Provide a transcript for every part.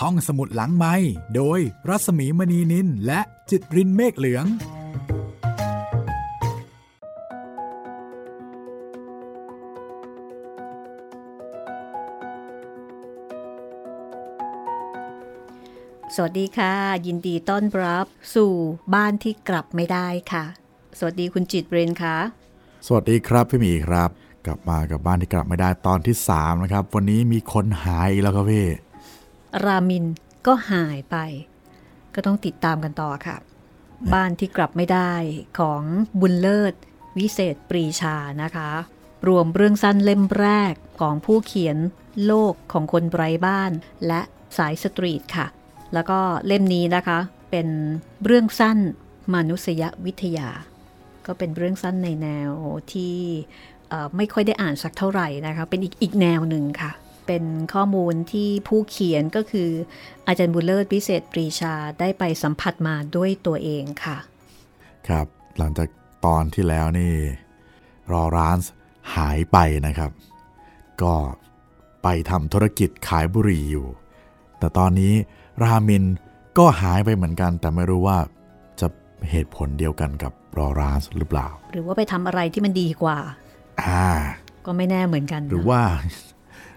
ห้องสมุดหลังไม้โดยรัสมีมณีนินและจิตรินเมฆเหลือง สวัสดีค่ะ ยินดีต้อนรับสู่บ้านที่กลับไม่ได้ค่ะ สวัสดีคุณจิตเรนค่ะ สวัสดีครับพี่หมีครับ กลับมากับบ้านที่กลับไม่ได้ตอนที่ 3 นะครับ วันนี้มีคนหายอีกแล้วครับพี่ รามินก็หายไป ก็ต้องติดตามกันต่อค่ะ บ้านที่กลับไม่ได้ของบุญเลิศ วิเศษปรีชานะคะ รวมเรื่องสั้นเล่มแรกของผู้เขียนโลกของคนไร้บ้าน และสายสตรีทค่ะ แล้วก็เล่มนี้นะคะ เป็นเรื่องสั้นมนุษยวิทยา ก็เป็นเรื่องสั้นในแนวที่ไม่ค่อยได้อ่านสักเท่าไหร่นะคะ เป็นอีกอีกแนวหนึ่งค่ะ เป็นข้อมูลที่ผู้เขียนก็คือ อาจารย์บุญเลิศวิเศษปรีชาได้ไปสัมผัสมาด้วยตัวเองค่ะ ครับ หลังจากตอนที่แล้วนี่รอร้านหายไปนะครับ ก็ไปทำธุรกิจขายบุหรี่อยู่ แต่ตอนนี้รามินก็หายไปเหมือนกัน แต่ไม่รู้ว่าจะเหตุผลเดียวกันกับรอร้านหรือเปล่า หรือว่าไปทำอะไรที่มันดีกว่า อ่า ก็ไม่แน่เหมือนกันนะหรือว่า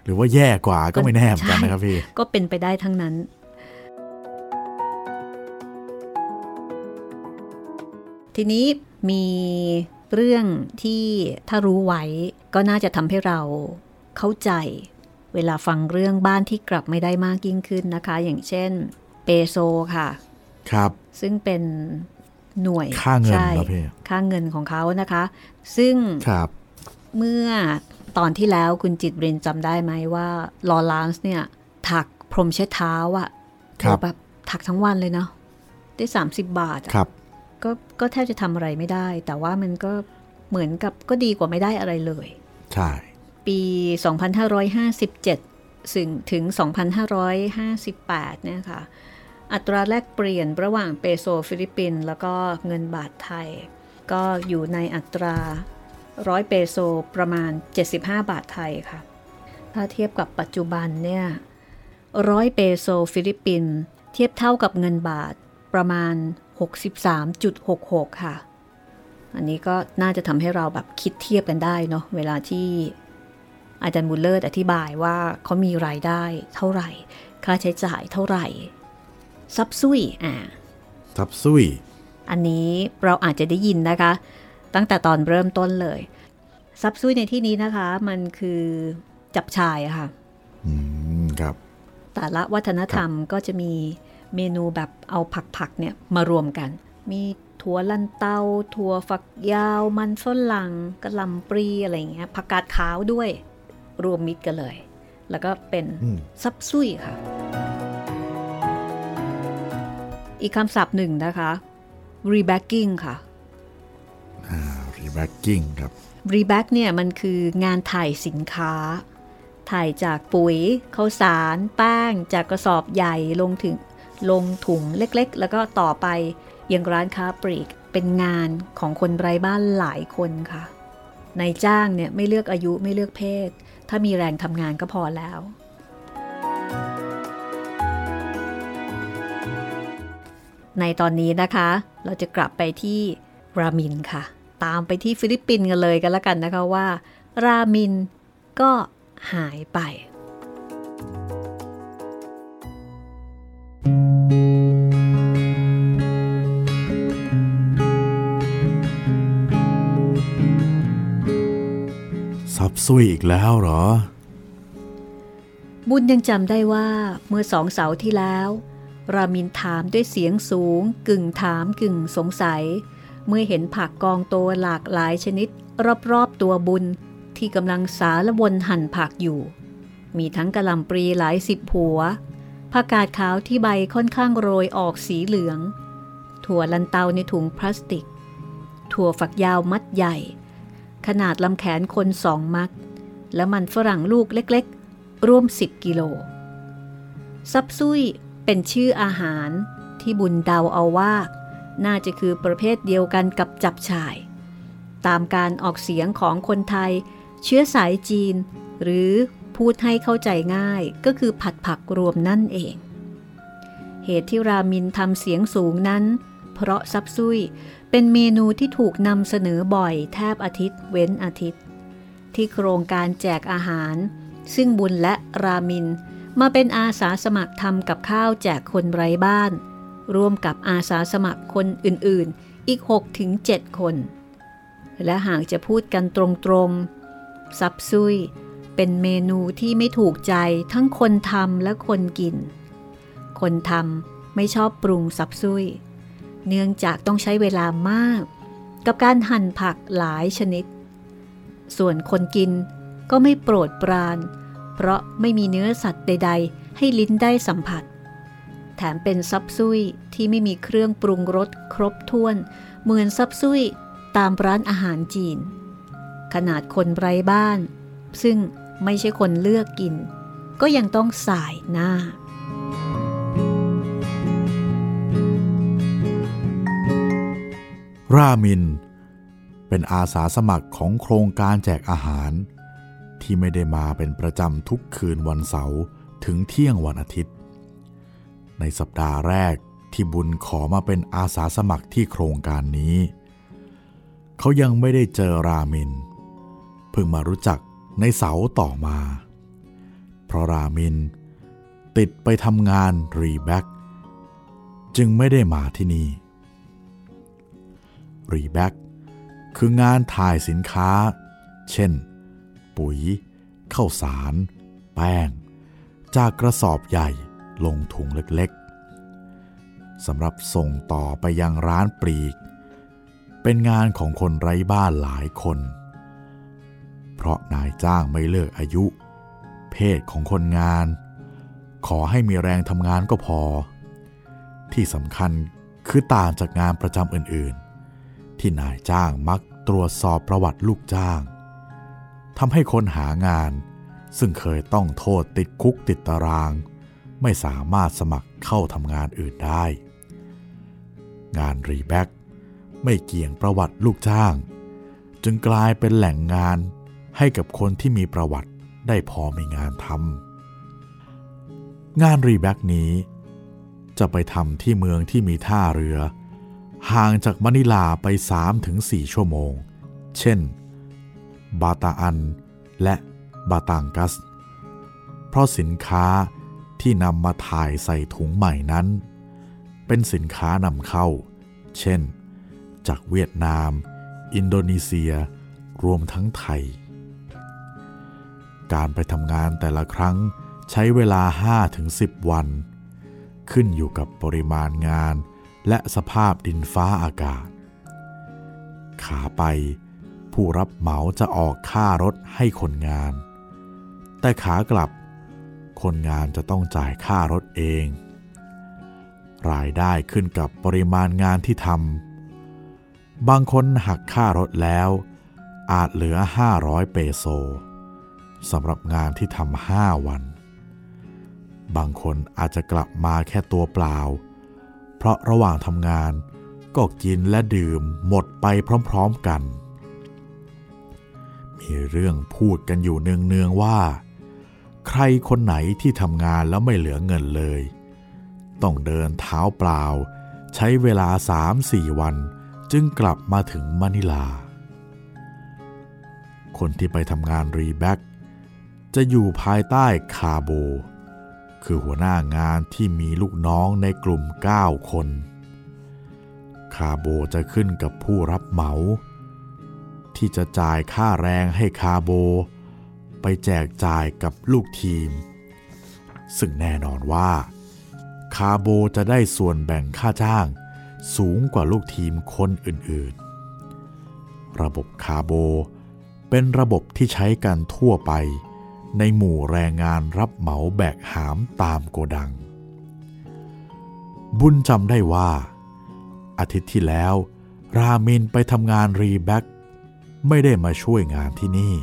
หรือว่าแย่กว่าก็ไม่แน่เหมือนกันนะครับพี่ก็เป็นไปได้ทั้งนั้น ทีนี้มีเรื่องที่ถ้ารู้ไว้ก็น่าจะทำให้เราเข้าใจ เวลาฟังเรื่องบ้านที่กลับไม่ได้มากยิ่งขึ้นนะคะ อย่างเช่นเปโซค่ะ ครับ ซึ่งเป็นหน่วยค่าเงินใช่เหรอพี่ค่าเงินของเขานะคะ ซึ่งครับ เมื่อตอนที่แล้วคุณจิตเรนจำได้ไหมว่าลอรานซ์เนี่ย ถักพรมเช็ดเท้าอะครับโหแบบถักทั้งวันเลยเนาะได้ 30 บาทอะครับก็ก็แทบจะทำอะไรไม่ได้ แต่ว่ามันก็เหมือนกับก็ดีกว่าไม่ได้อะไรเลย ใช่ ปี 2557ซึ่งถึง 2558 เนี่ยค่ะ อัตราแลกเปลี่ยนระหว่างเปโซฟิลิปปินส์แล้วก็เงินบาทไทย ก็อยู่ในอัตรา ร้อยเปโซประมาณ 75 บาทไทยค่ะ ถ้าเทียบกับปัจจุบันเนี่ยร้อยเปโซฟิลิปปินส์เทียบเท่ากับเงินบาทประมาณ 63.66 ค่ะ อันนี้ก็น่าจะทำให้เราแบบคิดเทียบกันได้เนาะเวลาที่อาจารย์บุลเลอร์อธิบายว่าเขามีรายได้เท่าไหร่ ค่าใช้จ่ายเท่าไหร่ ซับซุยอ่าทับซุย อันนี้เราอาจจะได้ยินนะคะ ตั้งแต่ตอนเริ่มต้นเลยซับซุยในที่นี้นะคะ มันคือจับชายอะค่ะอืมครับ แต่ละวัฒนธรรมก็จะมีเมนูแบบเอาผักๆเนี่ยมารวมกัน มีถั่วลันเตา ถั่วฝักยาว มันฝรั่งกะหล่ำปลีอะไรอย่างเงี้ยผักกาดขาวด้วยรวมมิตรกันเลย แล้วก็เป็นอืมซับซุยค่ะ อีกคำศัพท์หนึ่งนะคะ repacking ค่ะอ่า repacking ครับ repack เนี่ยมันคืองานถ่ายสินค้า ถ่ายจากปุ๋ยข้าวสารแป้ง จากกระสอบใหญ่ลงถึงลงถุงเล็กๆ แล้วก็ต่อไปยังร้านค้าปลีกเป็นงานของคนไร้บ้านหลายคนค่ะนายจ้างเนี่ยไม่เลือกอายุไม่เลือกเพศ ถ้ามีแรงทำงานก็พอแล้ว ในตอนนี้นะคะ เราจะกลับไปที่รามินค่ะ ตามไปที่ฟิลิปปินส์กันเลยกันแล้วกันนะคะว่า รามินก็หายไป ซับซุยอีกแล้วเหรอ บุญยังจำได้ว่าเมื่อสองเสาร์ที่แล้ว รามินถามด้วยเสียงสูงกึ่งถามกึ่งสงสัย เมื่อเห็นผักกองโตหลากหลายชนิด รอบๆตัวบุญที่กำลังสารวนหั่นผักอยู่ มีทั้งกระหลำปรีหลายสิบหัวผักกาดขาวที่ใบค่อนข้างโรยออกสีเหลือง ถั่วลันเตาในถุงพลาสติก ถั่วฝักยาวมัดใหญ่ ขนาดลำแขนคนสองมัดและมันฝรั่งลูกเล็กๆ ร่วม10กิโลซับซุยเป็นชื่ออาหารที่บุญเดาเอาว่า น่าจะคือประเภทเดียวกันกับจับฉ่าย ตามการออกเสียงของคนไทย เชื้อสายจีน หรือพูดให้เข้าใจง่ายก็คือผัดผักรวมนั่นเอง เหตุที่รามินทำเสียงสูงนั้น เพราะซับซุยเป็นเมนูที่ถูกนำเสนอบ่อยแทบอาทิตย์เว้นอาทิตย์ ที่โครงการแจกอาหาร ซึ่งบุญและรามินมาเป็นอาสาสมัครทำกับข้าวแจกคนไร้บ้าน ร่วมกับอาสาสมัครคนอื่นๆ อีก 6-7 คน และหากจะพูดกันตรงๆซับซุยเป็นเมนูที่ไม่ถูกใจทั้งคนทำและคนกิน คนทำไม่ชอบปรุงซับซุยเนื่องจากต้องใช้เวลามาก กับการหั่นผักหลายชนิด ส่วนคนกินก็ไม่โปรดปราน เพราะไม่มีเนื้อสัตว์ใด ๆ ให้ลิ้นได้สัมผัส แถมเป็นซับซุยที่ไม่มีเครื่องปรุงรสครบถ้วน เหมือนซับซุยตามร้านอาหารจีน ขนาดคนไร้บ้าน ซึ่งไม่ใช่คนเลือกกิน ก็ยังต้องสายหน้า รามิน เป็นอาสาสมัครของโครงการแจกอาหาร ที่ไม่ได้มาเป็นประจำทุกคืนวันเสาร์ถึงเที่ยงวันอาทิตย์ ในสัปดาห์แรกที่บุญขอมาเป็นอาสาสมัครที่โครงการนี้ เขายังไม่ได้เจอรามิน เพิ่งมารู้จักในเสาร์ต่อมา เพราะรามิน ติดไปทำงาน repack จึงไม่ได้มาที่นี่ repack คืองานถ่ายสินค้า เช่น ปุ๋ยข้าวสาร แป้ง จากกระสอบใหญ่ ลงถุงเล็กๆสำหรับส่งต่อไปยังร้านปลีก เป็นงานของคนไร้บ้านหลายคน เพราะนายจ้างไม่เลือกอายุ เพศของคนงาน ขอให้มีแรงทำงานก็พอ ที่สำคัญคือต่างจากงานประจำอื่นๆ ที่นายจ้างมักตรวจสอบประวัติลูกจ้างทำให้คนหางานซึ่งเคยต้องโทษติดคุกติดตาราง ไม่สามารถสมัครเข้าทำงานอื่นได้ งาน repack ไม่เกี่ยงประวัติลูกจ้าง จึงกลายเป็นแหล่งงานให้กับคนที่มีประวัติได้พอมีงานทำงาน repack นี้ จะไปทำที่เมืองที่มีท่าเรือ ห่างจากมะนิลาไป 3-4 ชั่วโมง เช่น บาตาอันและบาตังกัส เพราะสินค้า ที่นำมาถ่ายใส่ถุงใหม่นั้น เป็นสินค้านำเข้า เช่น จากเวียดนาม อินโดนีเซีย รวมทั้งไทย การไปทำงานแต่ละครั้งใช้เวลา 5-10 วัน ขึ้นอยู่กับปริมาณงานและสภาพดินฟ้าอากาศ ขาไป ผู้รับเหมาจะออกค่ารถให้คนงาน แต่ขากลับ คนงานจะต้องจ่ายค่ารถเอง รายได้ขึ้นกับปริมาณงานที่ทำบางคนหักค่ารถแล้ว อาจเหลือ 500 เปโซสำหรับงานที่ทำห้าวัน บางคนอาจจะกลับมาแค่ตัวเปล่า เพราะระหว่างทำงานก็กินและดื่มหมดไปพร้อมๆกัน มีเรื่องพูดกันอยู่เนืองๆว่า ใครคนไหนที่ทำงานแล้วไม่เหลือเงินเลย ต้องเดินเท้าเปล่า ใช้เวลา3-4วันจึงกลับมาถึงมะนิลา คนที่ไปทำงานรีแบ็กจะอยู่ภายใต้คาโบ คือหัวหน้างานที่มีลูกน้องในกลุ่ม 9 คน คาโบจะขึ้นกับผู้รับเหมา ที่จะจ่ายค่าแรงให้คาโบ ไปแจกจ่ายกับลูกทีม ซึ่งแน่นอนว่า คาโบจะได้ส่วนแบ่งค่าจ้างสูงกว่าลูกทีมคนอื่นๆ ระบบคาโบเป็นระบบที่ใช้กันทั่วไป ในหมู่แรงงานรับเหมาแบกหามตามโกดัง บุญจำได้ว่า อาทิตย์ที่แล้ว รามินไปทำงาน repack ไม่ได้มาช่วยงานที่นี่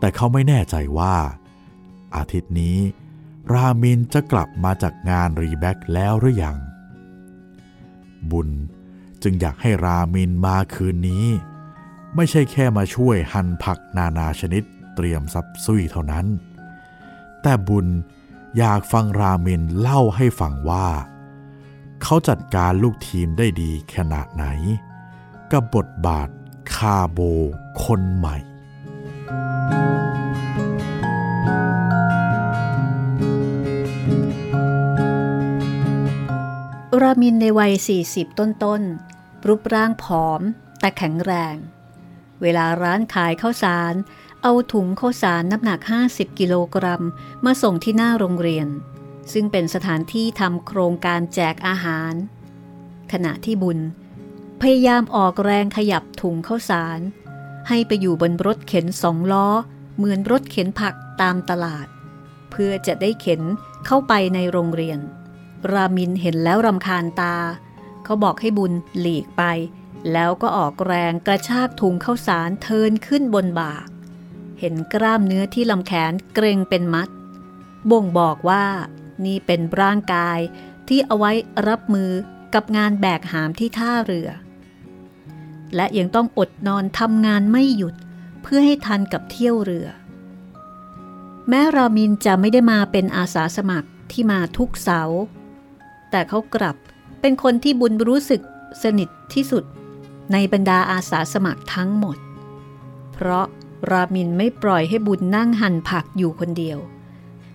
แต่เขาไม่แน่ใจว่า อาทิตย์นี้ รามินจะกลับมาจากงาน repack แล้วหรือยัง บุญจึงอยากให้รามินมาคืนนี้ ไม่ใช่แค่มาช่วยหั่นผักนานาชนิดเตรียมซับซุยเท่านั้น แต่บุญอยากฟังรามินเล่าให้ฟังว่า เขาจัดการลูกทีมได้ดีขนาดไหน กับบทบาทคาโบคนใหม่ รามินในวัย 40 ต้นๆ รูปร่างผอม แต่แข็งแรง เวลาร้านขายข้าวสาร เอาถุงข้าวสารน้ำหนัก 50 กิโลกรัม มาส่งที่หน้าโรงเรียน ซึ่งเป็นสถานที่ทำโครงการแจกอาหาร ขณะที่บุญ พยายามออกแรงขยับถุงข้าวสาร ให้ไปอยู่บนรถเข็นสองล้อ เหมือนรถเข็นผักตามตลาด เพื่อจะได้เข็นเข้าไปในโรงเรียน รามินเห็นแล้วรำคาญตา เขาบอกให้บุญหลีกไป แล้วก็ออกแรงกระชากถุงข้าวสารเทินขึ้นบนบ่าเห็นกล้ามเนื้อที่ลำแขนเกรงเป็นมัด บ่งบอกว่านี่เป็นร่างกายที่เอาไว้รับมือกับงานแบกหามที่ท่าเรือ และยังต้องอดนอนทำงานไม่หยุดเพื่อให้ทันกับเที่ยวเรือ แม้รามินจะไม่ได้มาเป็นอาสาสมัครที่มาทุกเสาร์แต่เขากลับเป็นคนที่บุญรู้สึกสนิทที่สุดในบรรดาอาสาสมัครทั้งหมด เพราะรามินไม่ปล่อยให้บุญนั่งหั่นผักอยู่คนเดียว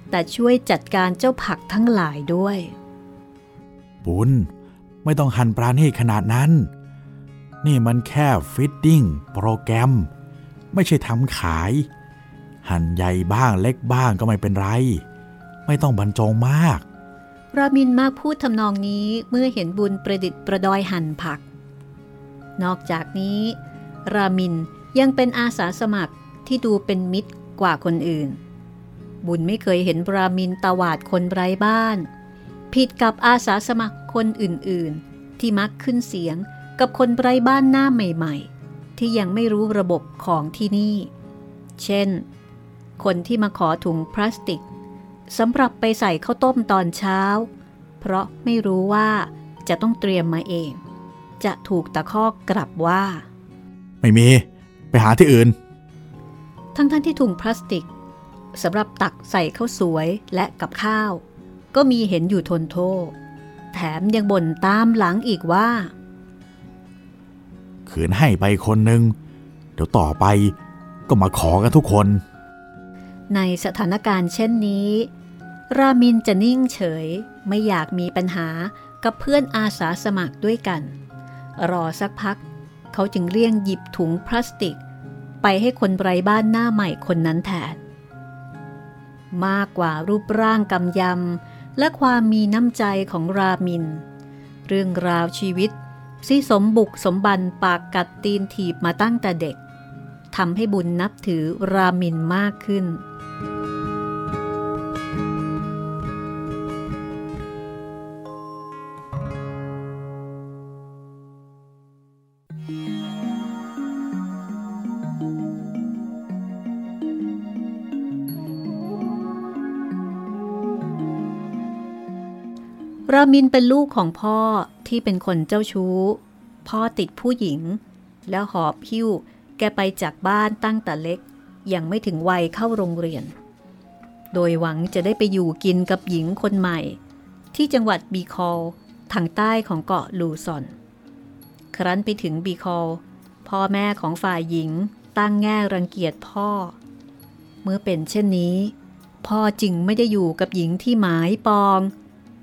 แต่ช่วยจัดการเจ้าผักทั้งหลายด้วย บุญไม่ต้องหั่นปลาณีตขนาดนั้น นี่มันแค่ฟิตติ้งโปรแกรม ไม่ใช่ทำขาย หั่นใหญ่บ้างเล็กบ้างก็ไม่เป็นไร ไม่ต้องบรรจงมาก รามินมากพูดทำนองนี้เมื่อเห็นบุญประดิษฐ์ประดอยหั่นผัก นอกจากนี้ รามินยังเป็นอาสาสมัครที่ดูเป็นมิตรกว่าคนอื่น บุญไม่เคยเห็นรามินตวาดคนไร้บ้าน ผิดกับอาสาสมัครคนอื่นๆ ที่มักขึ้นเสียง กับคนไร้บ้านหน้าใหม่ๆ ที่ยังไม่รู้ระบบของที่นี่ เช่น คนที่มาขอถุงพลาสติกสำหรับไปใส่ข้าวต้มตอนเช้า เพราะไม่รู้ว่าจะต้องเตรียมมาเอง จะถูกตะคอกกลับว่า ไม่มี ไปหาที่อื่น ทั้งท่านที่ถุงพลาสติกสำหรับตักใส่ข้าวสวยและกับข้าว ก็มีเห็นอยู่ทนโทษ แถมยังบ่นตามหลังอีกว่า ขืนให้ไปคนหนึ่งเดี๋ยวต่อไปก็มาขอกันทุกคน ในสถานการณ์เช่นนี้ รามินจะนิ่งเฉยไม่อยากมีปัญหากับเพื่อนอาสาสมัครด้วยกัน รอสักพัก เขาจึงเลี่ยงหยิบถุงพลาสติก ไปให้คนไร้บ้านหน้าใหม่คนนั้นแทนมากกว่ารูปร่างกำยำและความมีน้ำใจของรามิน เรื่องราวชีวิต ที่สมบุกสมบันปากกัดตีนถีบมาตั้งแต่เด็กทำให้บุญนับถือรามินมากขึ้น รามินเป็นลูกของพ่อ ที่เป็นคนเจ้าชู้ พ่อติดผู้หญิง แล้วหอบหิ้วแกไปจากบ้านตั้งแต่เล็ก ยังไม่ถึงวัยเข้าโรงเรียน โดยหวังจะได้ไปอยู่กินกับหญิงคนใหม่ ที่จังหวัดบีคอลทางใต้ของเกาะลูซอน ครั้นไปถึงบีคอลพ่อแม่ของฝ่ายหญิงตั้งแง่รังเกียจพ่อ เมื่อเป็นเช่นนี้ พ่อจึงไม่ได้อยู่กับหญิงที่หมายปอง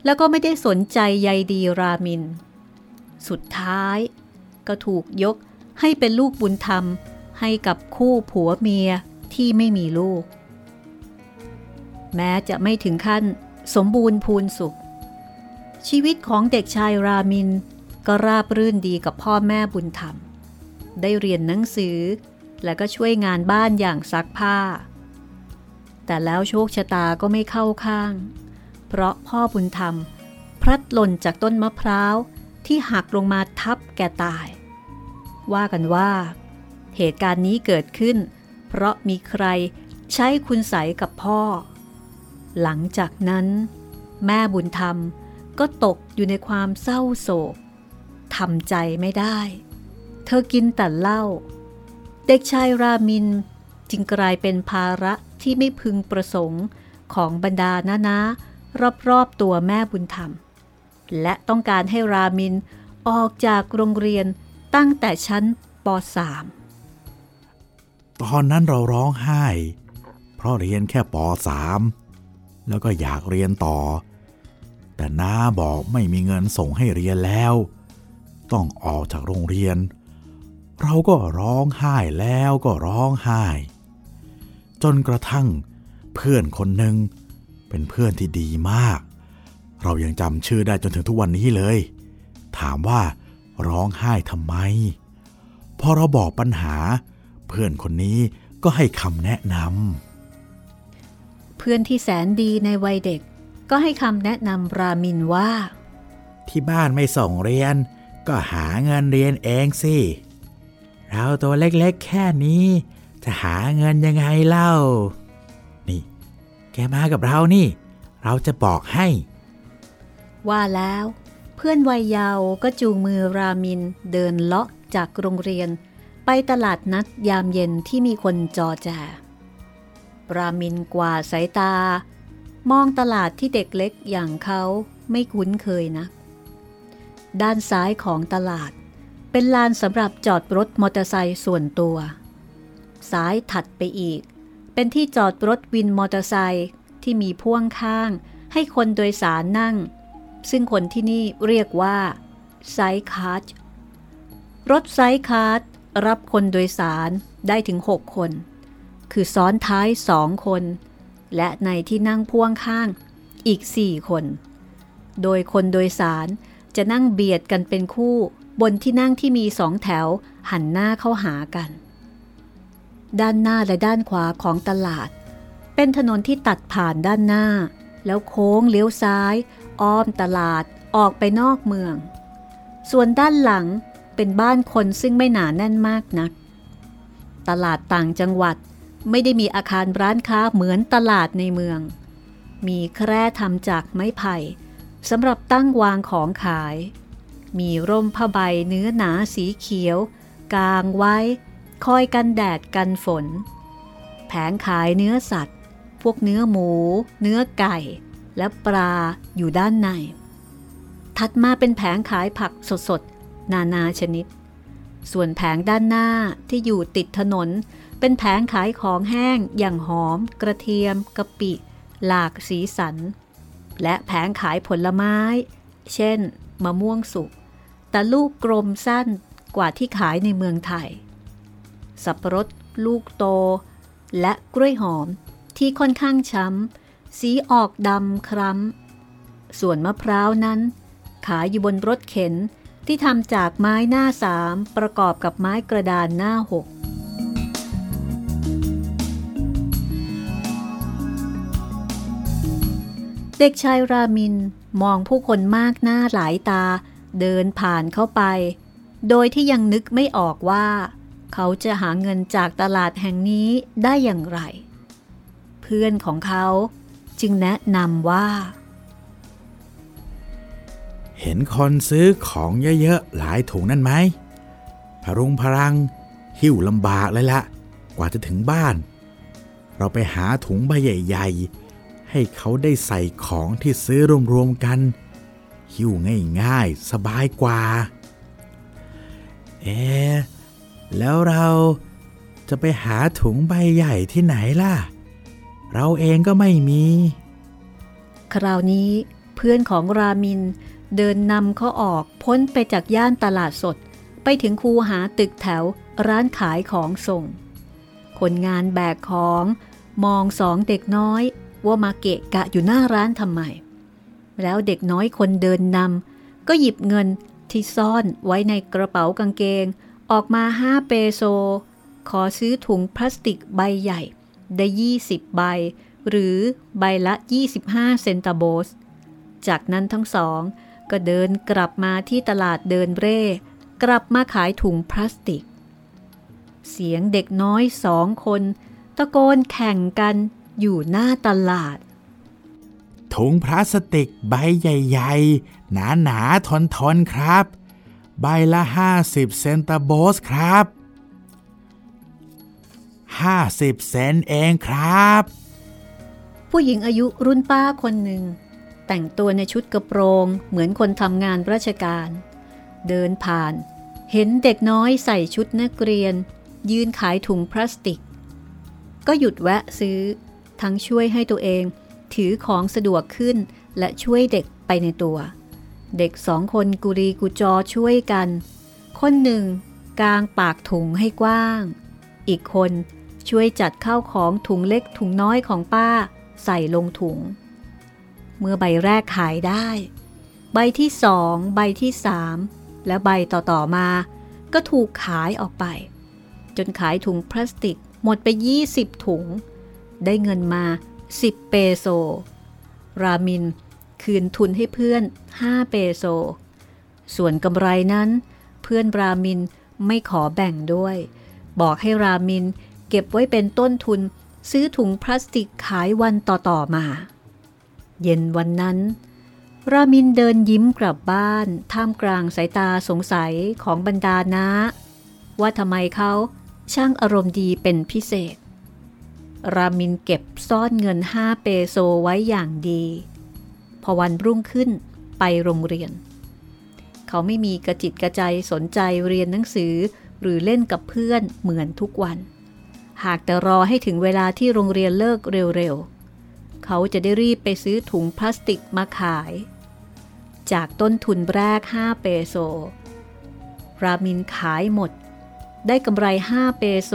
แล้วก็ไม่ได้สนใจใยดีรามิน สุดท้าย ก็ถูกยกให้เป็นลูกบุญธรรมให้กับคู่ผัวเมียที่ไม่มีลูก แม้จะไม่ถึงขั้นสมบูรณ์พูนสุข ชีวิตของเด็กชายรามินก็ราบรื่นดีกับพ่อแม่บุญธรรม ได้เรียนหนังสือ และก็ช่วยงานบ้านอย่างซักผ้า แต่แล้วโชคชะตาก็ไม่เข้าข้างเพราะพ่อบุญธรรม พลัดหล่นจากต้นมะพร้าวที่หักลงมาทับแกตาย ว่ากันว่า เหตุการณ์นี้เกิดขึ้น เพราะมีใครใช้คุณใสกับพ่อ หลังจากนั้น แม่บุญธรรมก็ตกอยู่ในความเศร้าโศกทำใจไม่ได้ เธอกินแต่เหล้าเด็กชายรามินจึงกลายเป็นภาระที่ไม่พึงประสงค์ของบรรดานานะ รอบๆตัวแม่บุญธรรม และต้องการให้รามินออกจากโรงเรียนตั้งแต่ชั้นป .3 ตอนนั้นเราร้องไห้ เพราะเรียนแค่ป .3 แล้วก็อยากเรียนต่อ แต่น้าบอกไม่มีเงินส่งให้เรียนแล้ว ต้องออกจากโรงเรียน เราก็ร้องไห้แล้วก็ร้องไห้ จนกระทั่งเพื่อนคนหนึ่ง เป็นเพื่อนที่ดีมาก เรายังจำชื่อได้จนถึงทุกวันนี้เลย ถามว่าร้องไห้ทำไม พอเราบอกปัญหา เพื่อนคนนี้ก็ให้คำแนะนำเพื่อนที่แสนดีในวัยเด็ก ก็ให้คำแนะนำรามินว่า ที่บ้านไม่ส่งเรียน ก็หาเงินเรียนเองสิ เราตัวเล็กๆแค่นี้ จะหาเงินยังไงเล่านี่ แกมากับเรานี่ เราจะบอกให้ ว่าแล้ว เพื่อนวัยเยาว์ก็จูงมือรามินเดินเลาะจากโรงเรียน ไปตลาดนัดยามเย็นที่มีคนจอแจรามินกว่าสายตา มองตลาดที่เด็กเล็กอย่างเขาไม่คุ้นเคยนะ ด้านซ้ายของตลาด เป็นลานสำหรับจอดรถมอเตอร์ไซค์ส่วนตัว ซ้ายถัดไปอีก เป็นที่จอดรถวินมอเตอร์ไซค์ที่มีพ่วงข้าง ให้คนโดยสารนั่ง ซึ่งคนที่นี่เรียกว่าsidecar รถ sidecar รับคนโดยสารได้ถึง 6 คน คือซ้อนท้ายสองคน และในที่นั่งพ่วงข้างอีก 4 คน โดยคนโดยสารจะนั่งเบียดกันเป็นคู่บนที่นั่งที่มีสองแถวหันหน้าเข้าหากัน ด้านหน้าและด้านขวาของตลาด เป็นถนนที่ตัดผ่านด้านหน้า แล้วโค้งเลี้ยวซ้าย อ้อมตลาดออกไปนอกเมือง ส่วนด้านหลังเป็นบ้านคนซึ่งไม่หนาแน่นมากนัก ตลาดต่างจังหวัดไม่ได้มีอาคารร้านค้าเหมือนตลาดในเมือง มีแคร่ทำจากไม้ไผ่สำหรับตั้งวางของขาย มีร่มผ้าใบเนื้อหนาสีเขียว กางไว้ คอยกันแดดกันฝน แผงขายเนื้อสัตว์ พวกเนื้อหมู เนื้อไก่ และปลาอยู่ด้านใน ถัดมาเป็นแผงขายผักสดๆ นานาชนิด ส่วนแผงด้านหน้าที่อยู่ติดถนน เป็นแผงขายของแห้งอย่างหอม กระเทียม กะปิ หลากสีสัน และแผงขายผลไม้ เช่น มะม่วงสุกแต่ลูกกลมสั้นกว่าที่ขายในเมืองไทย สับปะรด ลูกโต และกล้วยหอมที่ค่อนข้างช้ำ สีออกดำคล้ำ ส่วนมะพร้าวนั้น ขายอยู่บนรถเข็นที่ทำจากไม้หน้าสามประกอบกับไม้กระดานหน้าหกเด็กชายรามินมองผู้คนมากหน้าหลายตาเดินผ่านเข้าไป โดยที่ยังนึกไม่ออกว่า เขาจะหาเงินจากตลาดแห่งนี้ได้อย่างไร เพื่อนของเขาจึงแนะนำว่า เห็นคนซื้อของเยอะๆ หลายถุงนั่นไหมพรุงพรัง หิ้วลำบากเลยละ กว่าจะถึงบ้าน เราไปหาถุงใบใหญ่ ๆ ให้เขาได้ใส่ของที่ซื้อรวมๆกัน หิ้วง่ายๆ สบายกว่า เอ๊ แล้วเราจะไปหาถุงใบใหญ่ที่ไหนล่ะ เราเองก็ไม่มี คราวนี้เพื่อนของรามินเดินนำเขาออกพ้นไปจากย่านตลาดสด ไปถึงคูหาตึกแถวร้านขายของส่ง คนงานแบกของมองสองเด็กน้อยว่ามาเกะกะอยู่หน้าร้านทำไม แล้วเด็กน้อยคนเดินนำก็หยิบเงินที่ซ่อนไว้ในกระเป๋ากางเกง ออกมาห้าเปโซ ขอซื้อถุงพลาสติกใบใหญ่ ได้20ใบ หรือใบละ 25 เซนตาโบส จากนั้นทั้งสอง ก็เดินกลับมาที่ตลาดเดินเร่ กลับมาขายถุงพลาสติก เสียงเด็กน้อยสองคน ตะโกนแข่งกันอยู่หน้าตลาดถุงพลาสติกใบใหญ่ ๆ หนาๆทนๆครับ ใบละ 50 เซนตาโบสครับ 50 เซนเองครับ ผู้หญิงอายุรุ่นป้าคนหนึ่ง แต่งตัวในชุดกระโปรงเหมือนคนทำงานราชการ เดินผ่าน เห็นเด็กน้อยใส่ชุดนักเรียน ยืนขายถุงพลาสติก ก็หยุดแวะซื้อ ทั้งช่วยให้ตัวเอง ถือของสะดวกขึ้นและช่วยเด็กไปในตัว เด็กสองคนกุรีกุจอช่วยกัน คนหนึ่งกางปากถุงให้กว้าง อีกคนช่วยจัดข้าวของถุงเล็กถุงน้อยของป้าใส่ลงถุง เมื่อใบแรกขายได้ ใบที่สองใบที่สามและใบต่อๆมา ก็ถูกขายออกไป จนขายถุงพลาสติกหมดไป 20 ถุง ได้เงินมา 10 เปโซ รามิน คืนทุนให้เพื่อน 5 เปโซ ส่วนกำไรนั้น เพื่อนรามินไม่ขอแบ่งด้วย บอกให้รามินเก็บไว้เป็นต้นทุนซื้อถุงพลาสติกขายวันต่อๆมา เย็นวันนั้น รามินเดินยิ้มกลับบ้าน ท่ามกลางสายตาสงสัยของบรรดานะว่าทำไมเขาช่างอารมณ์ดีเป็นพิเศษ รามินเก็บซ่อนเงินห้าเปโซไว้อย่างดี พอวันรุ่งขึ้นไปโรงเรียน เขาไม่มีกระจิตกระใจสนใจเรียนหนังสือหรือเล่นกับเพื่อนเหมือนทุกวัน หากแต่รอให้ถึงเวลาที่โรงเรียนเลิกเร็วๆ เขาจะได้รีบไปซื้อถุงพลาสติกมาขาย จากต้นทุนแรก 5 เปโซ รามินขายหมด ได้กำไร 5 เปโซ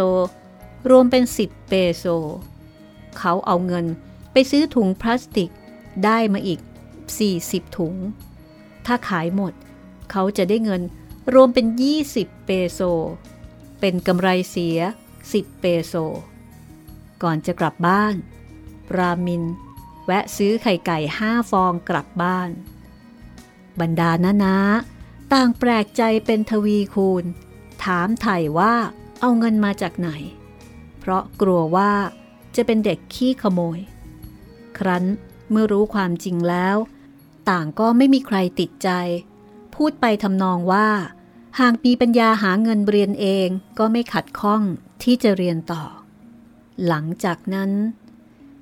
รวมเป็น 10 เปโซ เขาเอาเงินไปซื้อถุงพลาสติกได้มาอีก 40 ถุง ถ้าขายหมด เขาจะได้เงินรวมเป็น 20 เปโซ เป็นกำไรเสีย 10 เปโซ ก่อนจะกลับบ้าน รามิน แวะซื้อไข่ไก่ห้าฟองกลับบ้าน บรรดานานาต่างแปลกใจเป็นทวีคูณ ถามไถ่ว่าเอาเงินมาจากไหน เพราะกลัวว่าจะเป็นเด็กขี้ขโมย ครั้นเมื่อรู้ความจริงแล้ว ต่างก็ไม่มีใครติดใจ พูดไปทำนองว่า หากมีปัญญาหาเงินเรียนเองก็ไม่ขัดข้องที่จะเรียนต่อ หลังจากนั้น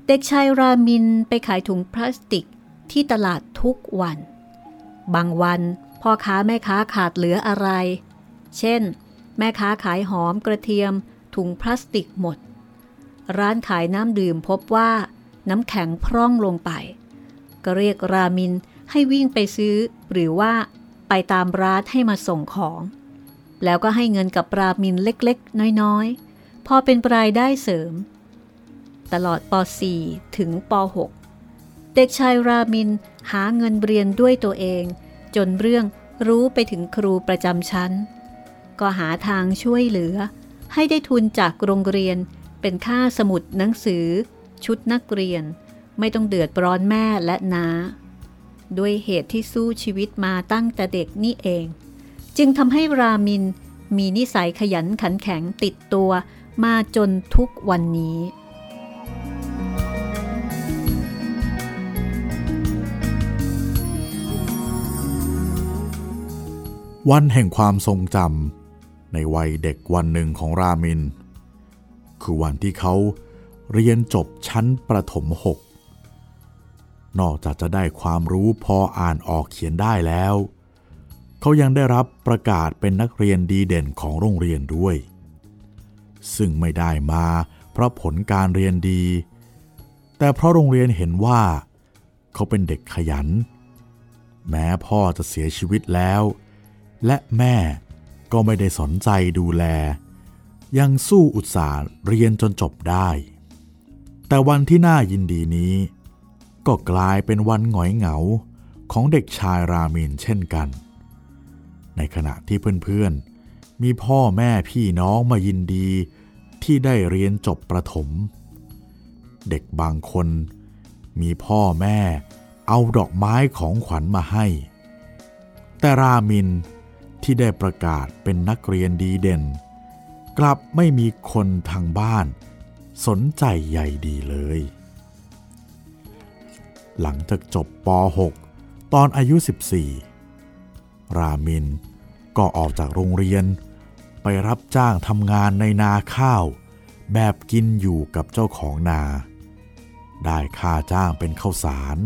เด็กชายรามินไปขายถุงพลาสติกที่ตลาดทุกวัน บางวันพ่อค้าแม่ค้าขาดเหลืออะไร เช่น แม่ค้าขายหอมกระเทียม ถุงพลาสติกหมด ร้านขายน้ำดื่มพบว่าน้ำแข็งพร่องลงไป ก็เรียกรามิน ให้วิ่งไปซื้อ หรือว่าไปตามร้านให้มาส่งของ แล้วก็ให้เงินกับรามินเล็กๆ น้อยๆ พอเป็นรายได้เสริม ตลอดป .4 ถึงป .6 เด็กชายรามินหาเงินเรียนด้วยตัวเอง จนเรื่องรู้ไปถึงครูประจำชั้น ก็หาทางช่วยเหลือ ให้ได้ทุนจากโรงเรียนเป็นค่าสมุดหนังสือ ชุดนักเรียน ไม่ต้องเดือดร้อนแม่และนา้า ด้วยเหตุที่สู้ชีวิตมาตั้งแต่เด็กนี่เอง จึงทำให้รามินมีนิสัยขยันขันแข็งติดตัวมาจนทุกวันนี้วันแห่งความทรงจำในวัยเด็กวันหนึ่งของรามิน คือวันที่เขาเรียนจบชั้นประถมหก นอกจากจะได้ความรู้พออ่านออกเขียนได้แล้ว เขายังได้รับประกาศเป็นนักเรียนดีเด่นของโรงเรียนด้วย ซึ่งไม่ได้มาเพราะผลการเรียนดี แต่เพราะโรงเรียนเห็นว่า เขาเป็นเด็กขยัน แม้พ่อจะเสียชีวิตแล้ว และแม่ก็ไม่ได้สนใจดูแล ยังสู้อุตสาห์เรียนจนจบได้ แต่วันที่น่ายินดีนี้ ก็กลายเป็นวันหงอยเหงาของเด็กชายรามินเช่นกัน ในขณะที่เพื่อนๆ มีพ่อแม่พี่น้องมายินดีที่ได้เรียนจบประถม เด็กบางคนมีพ่อแม่เอาดอกไม้ของขวัญมาให้ แต่รามินที่ได้ประกาศเป็นนักเรียนดีเด่น กลับไม่มีคนทางบ้านสนใจใยดีเลย หลังจากจบป .6 ตอนอายุ 14 รามินก็ออกจากโรงเรียน ไปรับจ้างทำงานในนาข้าว แบบกินอยู่กับเจ้าของนา ได้ค่าจ้างเป็นข้าวสาร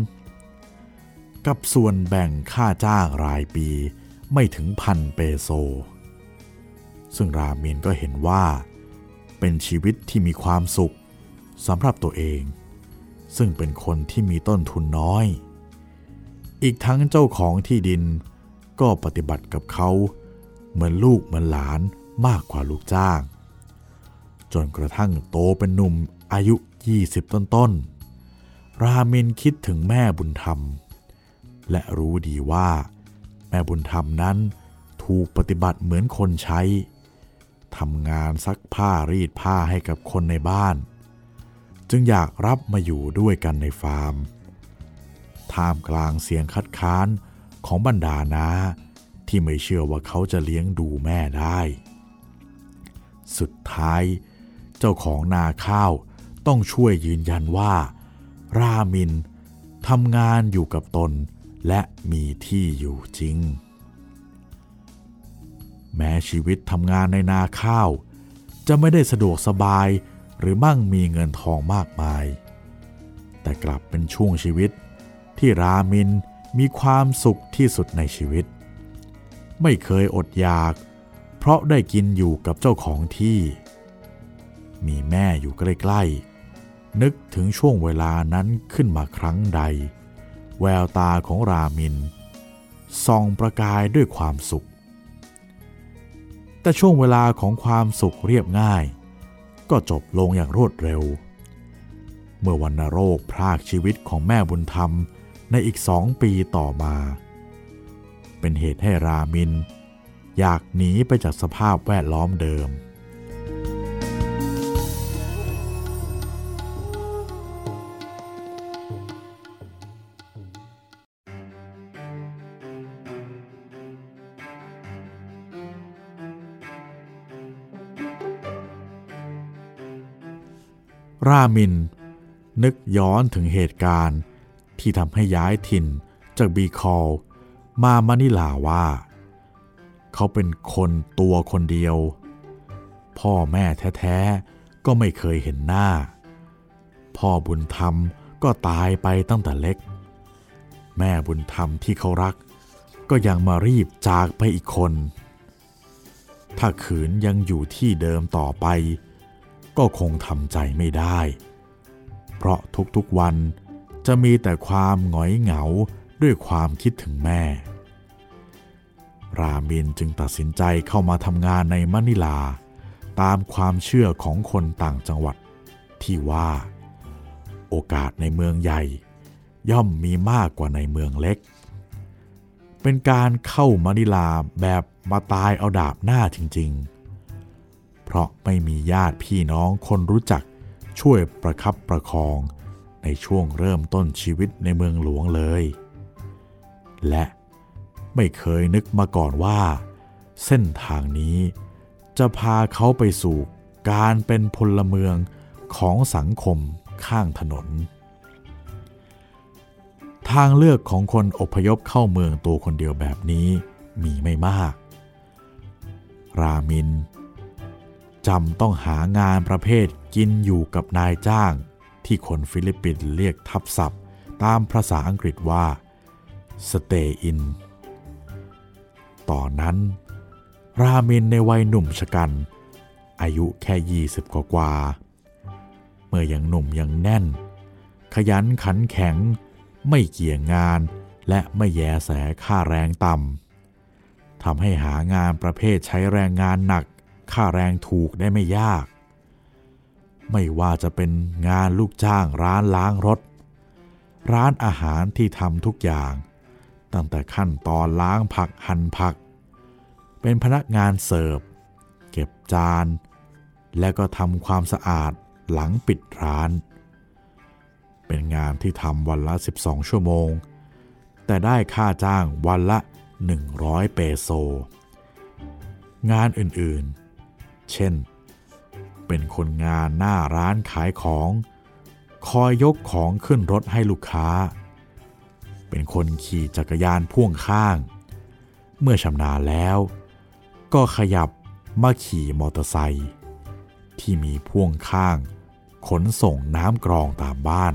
กับส่วนแบ่งค่าจ้างรายปีไม่ถึงพันเปโซ ซึ่งรามินก็เห็นว่า เป็นชีวิตที่มีความสุขสำหรับตัวเอง ซึ่งเป็นคนที่มีต้นทุนน้อย อีกทั้งเจ้าของที่ดินก็ปฏิบัติกับเขา เหมือนลูกเหมือนหลานมากกว่าลูกจ้าง จนกระทั่งโตเป็นหนุ่มอายุ 20 ต้นๆ รามินคิดถึงแม่บุญธรรม และรู้ดีว่า แม่บุญธรรมนั้นถูกปฏิบัติเหมือนคนใช้ทำงานซักผ้ารีดผ้าให้กับคนในบ้าน จึงอยากรับมาอยู่ด้วยกันในฟาร์ม ท่ามกลางเสียงคัดค้านของบรรดานาที่ไม่เชื่อว่าเขาจะเลี้ยงดูแม่ได้ สุดท้าย เจ้าของนาข้าวต้องช่วยยืนยันว่า รามินทำงานอยู่กับตนและมีที่อยู่จริง แม้ชีวิตทำงานในนาข้าว จะไม่ได้สะดวกสบาย หรือมั่งมีเงินทองมากมาย แต่กลับเป็นช่วงชีวิตที่รามินมีความสุขที่สุดในชีวิต ไม่เคยอดอยาก เพราะได้กินอยู่กับเจ้าของที่ มีแม่อยู่ใกล้ๆ นึกถึงช่วงเวลานั้นขึ้นมาครั้งใด แววตาของรามินส่องประกายด้วยความสุข แต่ช่วงเวลาของความสุขเรียบง่าย ก็จบลงอย่างรวดเร็ว เมื่อวันโรคพรากชีวิตของแม่บุญธรรมในอีกสองปีต่อมา เป็นเหตุให้รามิน อยากหนีไปจากสภาพแวดล้อมเดิม รามิน นึกย้อนถึงเหตุการณ์ที่ทำให้ย้ายถิ่นจากบีคอลมามะนิลาว่า เขาเป็นคนตัวคนเดียว พ่อแม่แท้ๆ ก็ไม่เคยเห็นหน้า พ่อบุญธรรมก็ตายไปตั้งแต่เล็ก แม่บุญธรรมที่เขารัก ก็ยังมารีบจากไปอีกคน ถ้าขืนยังอยู่ที่เดิมต่อไป ก็คงทำใจไม่ได้ เพราะทุกๆวันจะมีแต่ความหงอยเหงาด้วยความคิดถึงแม่ รามินจึงตัดสินใจเข้ามาทำงานในมะนิลา ตามความเชื่อของคนต่างจังหวัด ที่ว่า โอกาสในเมืองใหญ่ ย่อมมีมากกว่าในเมืองเล็ก เป็นการเข้ามะนิลาแบบมาตายเอาดาบหน้าจริงๆ เพราะไม่มีญาติพี่น้องคนรู้จักช่วยประคับประคองในช่วงเริ่มต้นชีวิตในเมืองหลวงเลย และไม่เคยนึกมาก่อนว่า เส้นทางนี้จะพาเขาไปสู่การเป็นพลเมืองของสังคมข้างถนน ทางเลือกของคนอพยพเข้าเมืองตัวคนเดียวแบบนี้มีไม่มาก รามิน จำต้องหางานประเภทกินอยู่กับนายจ้าง ที่คนฟิลิปปินส์เรียกทับศัพท์ ตามภาษาอังกฤษว่า stay in ต่อนนั้น รามินในวัยหนุ่มชะกัน อายุแค่ 20 กว่ากว่า เมื่อยังหนุ่มยังแน่น ขยันขันแข็ง ไม่เกี่ยงงาน และไม่แยแสค่าแรงต่ำทำให้หางานประเภทใช้แรงงานหนัก ค่าแรงถูกได้ไม่ยาก ไม่ว่าจะเป็นงานลูกจ้างร้านล้างรถ ร้านอาหารที่ทำทุกอย่าง ตั้งแต่ขั้นตอนล้างผักหั่นผัก เป็นพนักงานเสิร์ฟ เก็บจาน และก็ทำความสะอาดหลังปิดร้าน เป็นงานที่ทำวันละ 12 ชั่วโมง แต่ได้ค่าจ้างวันละ 100 เปโซงานอื่นๆ เช่น เป็นคนงานหน้าร้านขายของ คอยยกของขึ้นรถให้ลูกค้า เป็นคนขี่จักรยานพ่วงข้าง เมื่อชำนาญแล้ว ก็ขยับมาขี่มอเตอร์ไซค์ที่มีพ่วงข้าง ขนส่งน้ำกรองตามบ้าน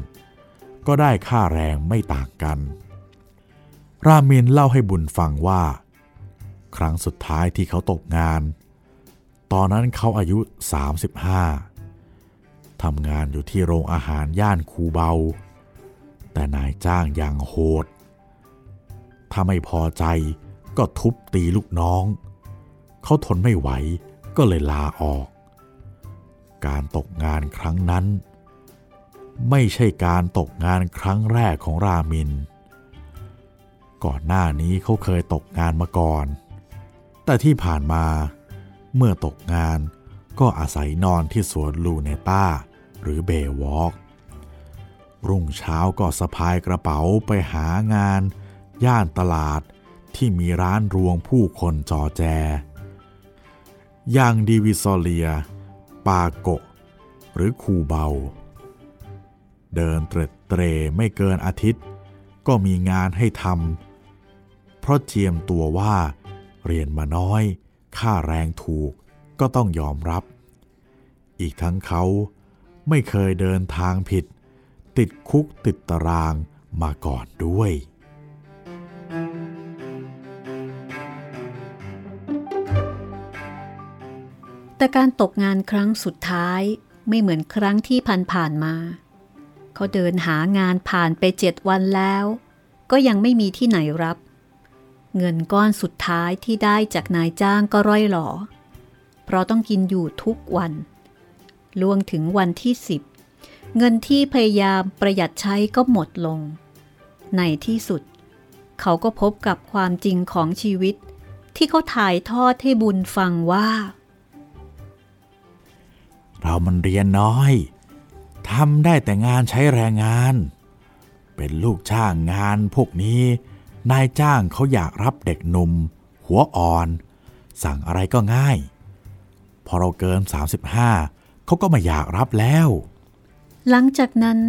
ก็ได้ค่าแรงไม่ต่างกัน รามินเล่าให้บุญฟังว่า ครั้งสุดท้ายที่เขาตกงาน ตอนนั้นเขาอายุ 35 ทำงานอยู่ที่โรงอาหารย่านคูเบา แต่นายจ้างอย่างโหด ถ้าไม่พอใจก็ทุบตีลูกน้อง เขาทนไม่ไหวก็เลยลาออก การตกงานครั้งนั้น ไม่ใช่การตกงานครั้งแรกของรามิน ก่อนหน้านี้เขาเคยตกงานมาก่อน แต่ที่ผ่านมา เมื่อตกงานก็อาศัยนอนที่สวนลูเนต้า หรือเบวอล์กรุ่งเช้าก็สะพายกระเป๋าไปหางาน ย่านตลาดที่มีร้านรวงผู้คนจอแจ อย่างดิวิซอเลีย ปาโกะ หรือคูเบา เดินเตร็ดเตรไม่เกินอาทิตย์ ก็มีงานให้ทำเพราะเจียมตัวว่าเรียนมาน้อย ค่าแรงถูกก็ต้องยอมรับ อีกทั้งเขาไม่เคยเดินทางผิด ติดคุกติดตารางมาก่อนด้วย แต่การตกงานครั้งสุดท้ายไม่เหมือนครั้งที่ผ่านๆมา เขาเดินหางานผ่านไปเจ็ดวันแล้ว ก็ยังไม่มีที่ไหนรับ เงินก้อนสุดท้ายที่ได้จากนายจ้างก็ร่อยหลอ เพราะต้องกินอยู่ทุกวัน ล่วงถึงวันที่สิบเงินที่พยายามประหยัดใช้ก็หมดลง ในที่สุด เขาก็พบกับความจริงของชีวิต ที่เขาถ่ายทอดให้บุญฟังว่า เรามันเรียนน้อยทำได้แต่งานใช้แรงงาน เป็นลูกจ้างงานพวกนี้ นายจ้างเขาอยากรับเด็กหนุ่ม หัวอ่อน สั่งอะไรก็ง่าย พอเราเกิน 35 เขาก็ไม่อยากรับแล้ว หลังจากนั้น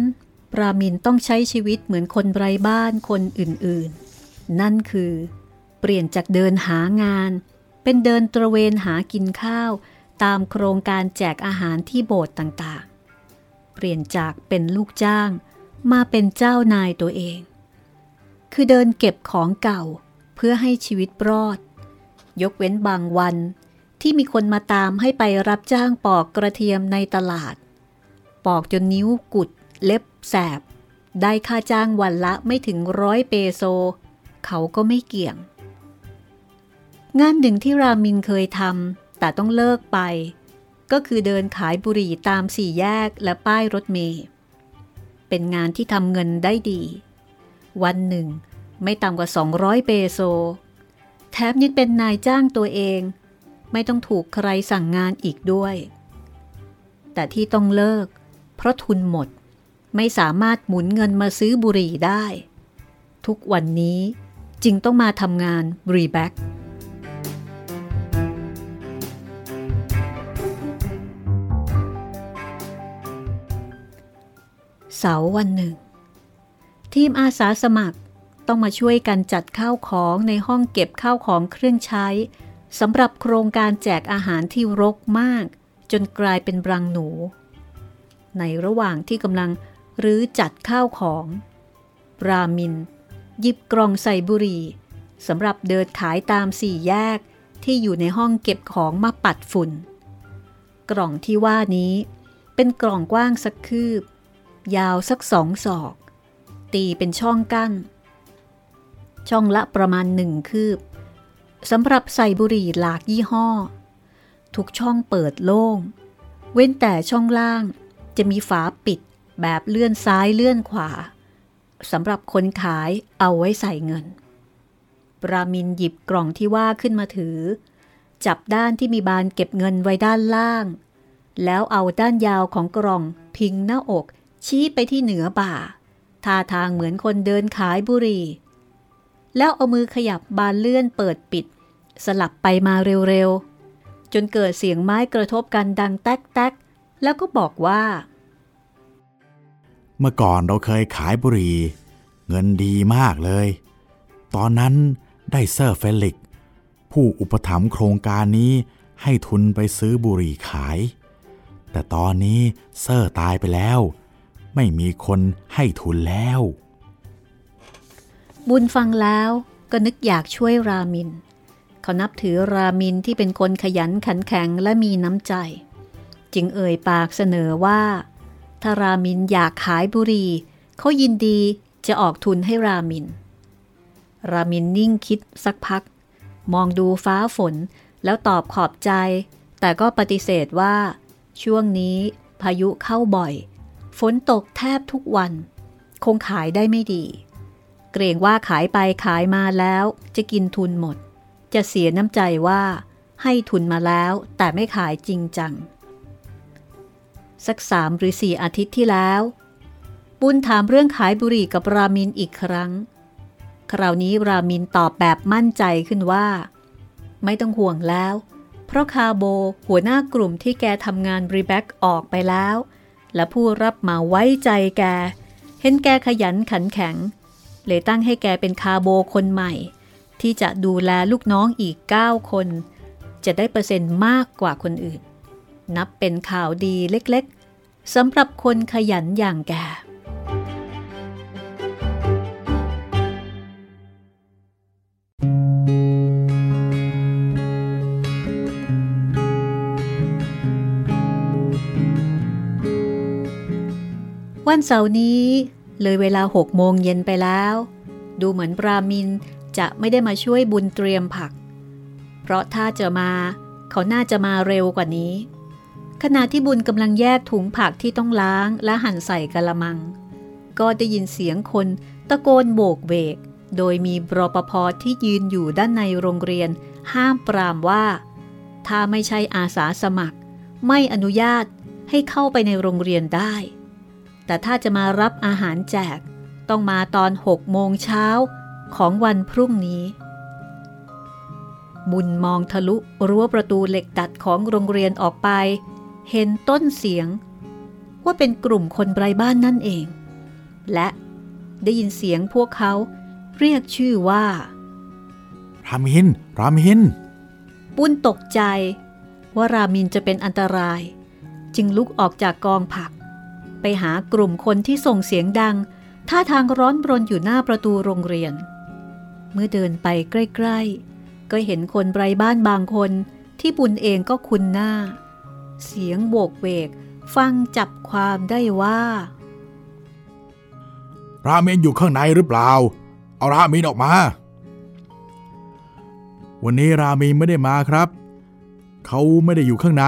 ปรามินต้องใช้ชีวิตเหมือนคนไร้บ้านคนอื่นๆ นั่นคือ เปลี่ยนจากเดินหางาน เป็นเดินตระเวนหากินข้าว ตามโครงการแจกอาหารที่โบสถ์ต่างๆ เปลี่ยนจากเป็นลูกจ้างมาเป็นเจ้านายตัวเอง คือเดินเก็บของเก่าเพื่อให้ชีวิตรอด ยกเว้นบางวันที่มีคนมาตามให้ไปรับจ้างปอกกระเทียมในตลาด ปอกจนนิ้วกุด เล็บแสบ ได้ค่าจ้างวันละไม่ถึงร้อยเปโซ เขาก็ไม่เกี่ยง งานหนึ่งที่รามินเคยทำแต่ต้องเลิกไป ก็คือเดินขายบุหรี่ตามสี่แยกและป้ายรถเมล์เป็นงานที่ทำเงินได้ดี วันหนึ่ง ไม่ต่ำกว่า 200 เปโซ แถมยังเป็นนายจ้างตัวเอง ไม่ต้องถูกใครสั่งงานอีกด้วย แต่ที่ต้องเลิก เพราะทุนหมดไม่สามารถหมุนเงินมาซื้อบุหรี่ได้ ทุกวันนี้จึงต้องมาทำงานรีแบ็กเสาร์วันหนึ่ง ทีมอาสาสมัครต้องมาช่วยกันจัดข้าวของในห้องเก็บข้าวของเครื่องใช้สำหรับโครงการแจกอาหารที่รกมาก จนกลายเป็นรังหนู ในระหว่างที่กำลังรื้อจัดข้าวของ รามิน หยิบกล่องใส่บุหรี่สำหรับเดินขายตามสี่แยกที่อยู่ในห้องเก็บของมาปัดฝุ่น กล่องที่ว่านี้ เป็นกล่องกว้างสักคืบ ยาวสักสองศอก ตีเป็นช่องกั้น ช่องละประมาณหนึ่งคืบสำหรับใส่บุหรี่หลากยี่ห้อ ทุกช่องเปิดโล่ง เว้นแต่ช่องล่างจะมีฝาปิดแบบเลื่อนซ้ายเลื่อนขวาสำหรับคนขายเอาไว้ใส่เงิน ปรามินหยิบกล่องที่ว่าขึ้นมาถือ จับด้านที่มีบานเก็บเงินไว้ด้านล่าง แล้วเอาด้านยาวของกล่องพิงหน้าอก ชี้ไปที่เหนือบ่า ท่าทางเหมือนคนเดินขายบุหรี่ แล้วเอามือขยับบานเลื่อนเปิดปิด สลับไปมาเร็วๆ จนเกิดเสียงไม้กระทบกันดังแต๊กๆ แล้วก็บอกว่า เมื่อก่อนเราเคยขายบุหรี่ เงินดีมากเลย ตอนนั้นได้เซอร์เฟลิก ผู้อุปถัมภ์โครงการนี้ให้ทุนไปซื้อบุหรี่ขาย แต่ตอนนี้เซอร์ตายไปแล้ว ไม่มีคนให้ทุนแล้ว บุญฟังแล้วก็นึกอยากช่วยรามิน เขานับถือรามินที่เป็นคนขยันขันแข็งและมีน้ำใจ จึงเอ่ยปากเสนอว่า ถ้ารามินอยากขายบุหรี่เขายินดีจะออกทุนให้รามิน รามินนิ่งคิดสักพัก มองดูฟ้าฝนแล้วตอบขอบใจ แต่ก็ปฏิเสธว่า ช่วงนี้พายุเข้าบ่อย ฝนตกแทบทุกวัน คงขายได้ไม่ดี เกรงว่าขายไปขายมาแล้วจะกินทุนหมด จะเสียน้ำใจว่าให้ทุนมาแล้วแต่ไม่ขายจริงจัง สักสามหรือสี่อาทิตย์ที่แล้ว บุญถามเรื่องขายบุหรี่กับรามินอีกครั้ง คราวนี้รามินตอบแบบมั่นใจขึ้นว่า ไม่ต้องห่วงแล้ว เพราะคาโบหัวหน้ากลุ่มที่แกทำงาน repack ออกไปแล้ว และผู้รับเหมาไว้ใจแก เห็นแกขยันขันแข็ง เลยตั้งให้แกเป็น cabo คนใหม่ ที่จะดูแลลูกน้องอีก 9 คน จะได้เปอร์เซ็นต์มากกว่าคนอื่น นับเป็นข่าวดีเล็กๆสำหรับคนขยันอย่างแก วันเสาร์นี้ เลยเวลาหกโมงเย็นไปแล้ว ดูเหมือนปรามินจะไม่ได้มาช่วยบุญเตรียมผัก เพราะถ้าจะมาเขาน่าจะมาเร็วกว่านี้ ขณะที่บุญกำลังแยกถุงผักที่ต้องล้างและหั่นใส่กะละมัง ก็ได้ยินเสียงคนตะโกนโบกเวก โดยมีรปภที่ยืนอยู่ด้านในโรงเรียน ห้ามปรามว่า ถ้าไม่ใช่อาสาสมัคร ไม่อนุญาตให้เข้าไปในโรงเรียนได้ แต่ถ้าจะมารับอาหารแจก ต้องมาตอนหกโมงเช้าของวันพรุ่งนี้ บุญมองทะลุรั้วประตูเหล็กดัดของโรงเรียนออกไป เห็นต้นเสียง ว่าเป็นกลุ่มคนไร้บ้านนั่นเอง และได้ยินเสียงพวกเขาเรียกชื่อว่า รามิน รามินบุญตกใจว่ารามินจะเป็นอันตราย จึงลุกออกจากกองผัก ไปหากลุ่มคนที่ส่งเสียงดัง ท่าทางร้อนรนอยู่หน้าประตูโรงเรียน เมื่อเดินไปใกล้ ๆ ก็เห็นคนไร้บ้านบางคนที่บุญเองก็คุ้นหน้า เสียงโบกเวก ฟังจับความได้ว่ารามินอยู่ข้างในหรือเปล่า เอารามินออกมา วันนี้รามินไม่ได้มาครับ เขาไม่ได้อยู่ข้างใน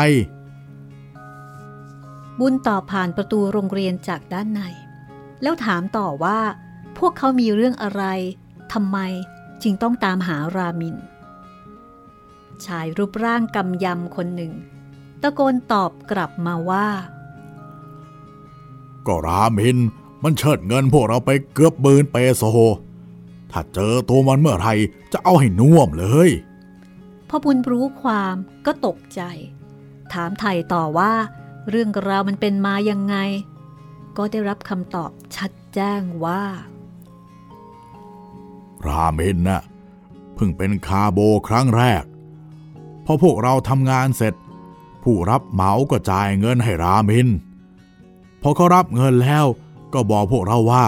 บุญตอบผ่านประตูโรงเรียนจากด้านใน แล้วถามต่อว่า พวกเขามีเรื่องอะไรทำไมจึงต้องตามหารามิน ชายรูปร่างกำยำคนหนึ่ง ตะโกนตอบกลับมาว่า ก็รามินมันเชิดเงินพวกเราไปเกือบหมื่นเปโซ ถ้าเจอตัวมันเมื่อไหรจะเอาให้น่วมเลยพอบุญรู้ความก็ตกใจ ถามไถ่ต่อว่า เรื่องราวมันเป็นมายังไง ก็ได้รับคำตอบชัดแจ้งว่า รามินน่ะเพิ่งเป็นคาโบครั้งแรก พอพวกเราทำงานเสร็จ ผู้รับเหมาก็จ่ายเงินให้รามินพอเขารับเงินแล้วก็บอกพวกเราว่า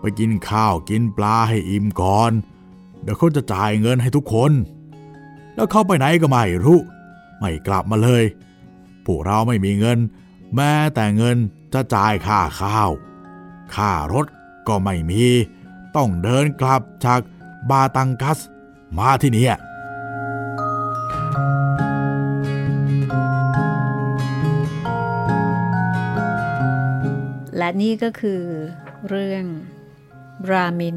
ไปกินข้าวกินปลาให้อิ่มก่อน เดี๋ยวเขาจะจ่ายเงินให้ทุกคน แล้วเขาไปไหนก็ไม่รู้ ไม่กลับมาเลย พวกเราไม่มีเงิน แม้แต่เงินจะจ่ายค่าข้าว ค่ารถก็ไม่มี ต้องเดินกลับจากบาตังกัส มาที่นี่และนี่ก็คือเรื่องรามิน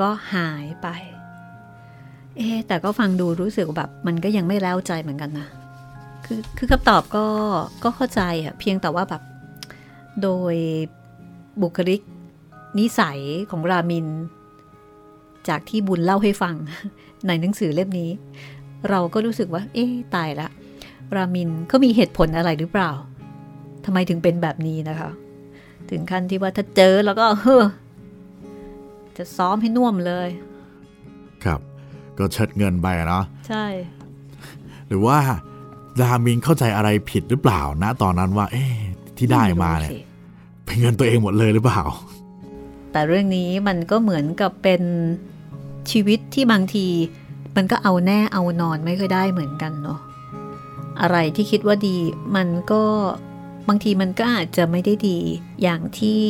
ก็หายไป เอ๊แต่ก็ฟังดูรู้สึกแบบ มันก็ยังไม่แล้วใจเหมือนกันนะ คือคือคำตอบก็ก็เข้าใจอะเพียงแต่ว่าแบบโดยบุคลิกนิสัยของรามิน จากที่บุญเล่าให้ฟังในหนังสือเล่มนี้ เราก็รู้สึกว่า เอ๊ะตายละ รามินเขามีเหตุผลอะไรหรือเปล่าทำไมถึงเป็นแบบนี้นะคะ ถึงขั้นที่ว่าถ้าเจอแล้วก็เฮ้อจะซ้อมให้น่วมเลย ครับ ก็เชิดเงินไปอะเนาะใช่ หรือว่า รามินเข้าใจอะไรผิดหรือเปล่านะตอนนั้นว่า เอ๊ะที่ได้มาเนี่ยสิไปเงินตัวเองหมดเลยหรือเปล่า แต่เรื่องนี้มันก็เหมือนกับเป็นชีวิตที่บางที มันก็เอาแน่เอานอนไม่ค่อยได้เหมือนกันเนาะอะไรที่คิดว่าดีมันก็บางทีมันก็อาจจะไม่ได้ดีอย่างที่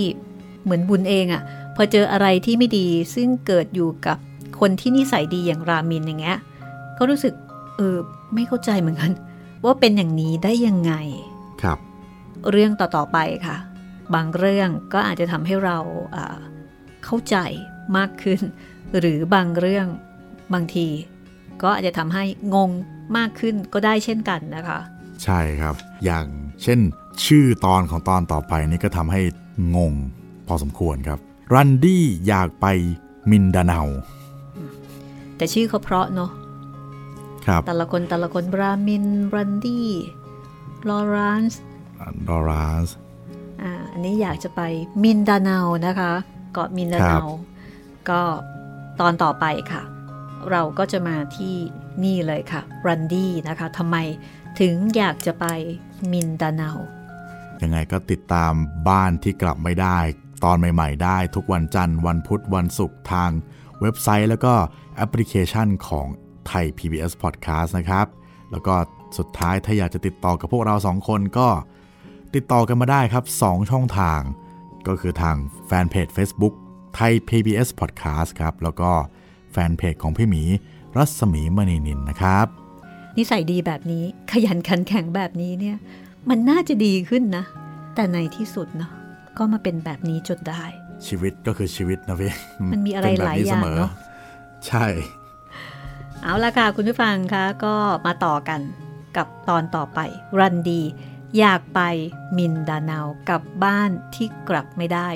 เหมือนบุญเองอะ่ะพอเจออะไรที่ไม่ดีซึ่งเกิดอยู่กับคนที่นิสัยดีอย่างรามินอย่างเงี้ยก็รู้สึกเออไม่เข้าใจเหมือนกัน ว่าเป็นอย่างนี้ได้ยังไง ครับ เรื่องต่อๆไปค่ะ บางเรื่องก็อาจจะทำให้เราเข้าใจมากขึ้น หรือบางเรื่องบางที ก็อาจจะทำให้งงมากขึ้นก็ได้เช่นกันนะคะ ใช่ครับ อย่างเช่น ชื่อตอนของตอนต่อไปนี่ก็ทำให้งง พอสมควรครับ รันดี้อยากไปมินดาเนาแต่ชื่อเขาเพราะเนาะครับ แต่ละคนแต่ละคนรามินรันดี้ลอรานซ์ดอรัสอ่าอันนี้อยากจะไปมินดาเนานะคะ เกาะมินดาเนาครับก็ตอนต่อไปค่ะ เราก็จะมาที่นี่เลยค่ะรันดี้นะคะทำไมถึงอยากจะไปมินดาเนายังไงก็ติดตามบ้านที่กลับไม่ได้ ตอนใหม่ ๆ ได้ทุกวันจันทร์วันพุธวันศุกร์ทางเว็บไซต์แล้วก็แอปพลิเคชันของ ไทย PBS Podcast นะครับ แล้วก็สุดท้ายถ้าอยากจะติดต่อกับพวกเราสองคนก็ติดต่อกันมาได้ครับ 2 ช่องทาง ก็คือทางแฟนเพจ Facebook ไทย PBS Podcast ครับ แล้วก็แฟนเพจของพี่หมีรัศมีมณีนินนะครับ นิสัยดีแบบนี้ขยันขันแข็งแบบนี้เนี่ยมันน่าจะดีขึ้นนะ แต่ในที่สุดเนาะก็มาเป็นแบบนี้จนได้ ชีวิตก็คือชีวิตนะพี่มันมีอะไรเป็นแบบหลายนี้อย่างสมเนอะใช่ เอาละค่ะคุณผู้ฟังคะก็มาต่อกันกับตอนต่อไป รันดี อยากไปมินดาเนากับบ้านที่กลับไม่ได้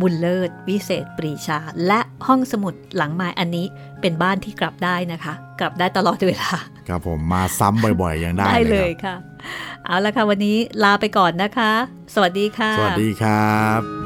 บุญเลิศ วิเศษปรีชา และห้องสมุดหลังไม้อันนี้เป็นบ้านที่กลับได้นะคะ กลับได้ตลอดเวลา ครับผมมาซ้ำบ่อยๆยังได้ได้เลยครับค่ะ เอาละค่ะวันนี้ลาไปก่อนนะคะ สวัสดีค่ะ สวัสดีครับ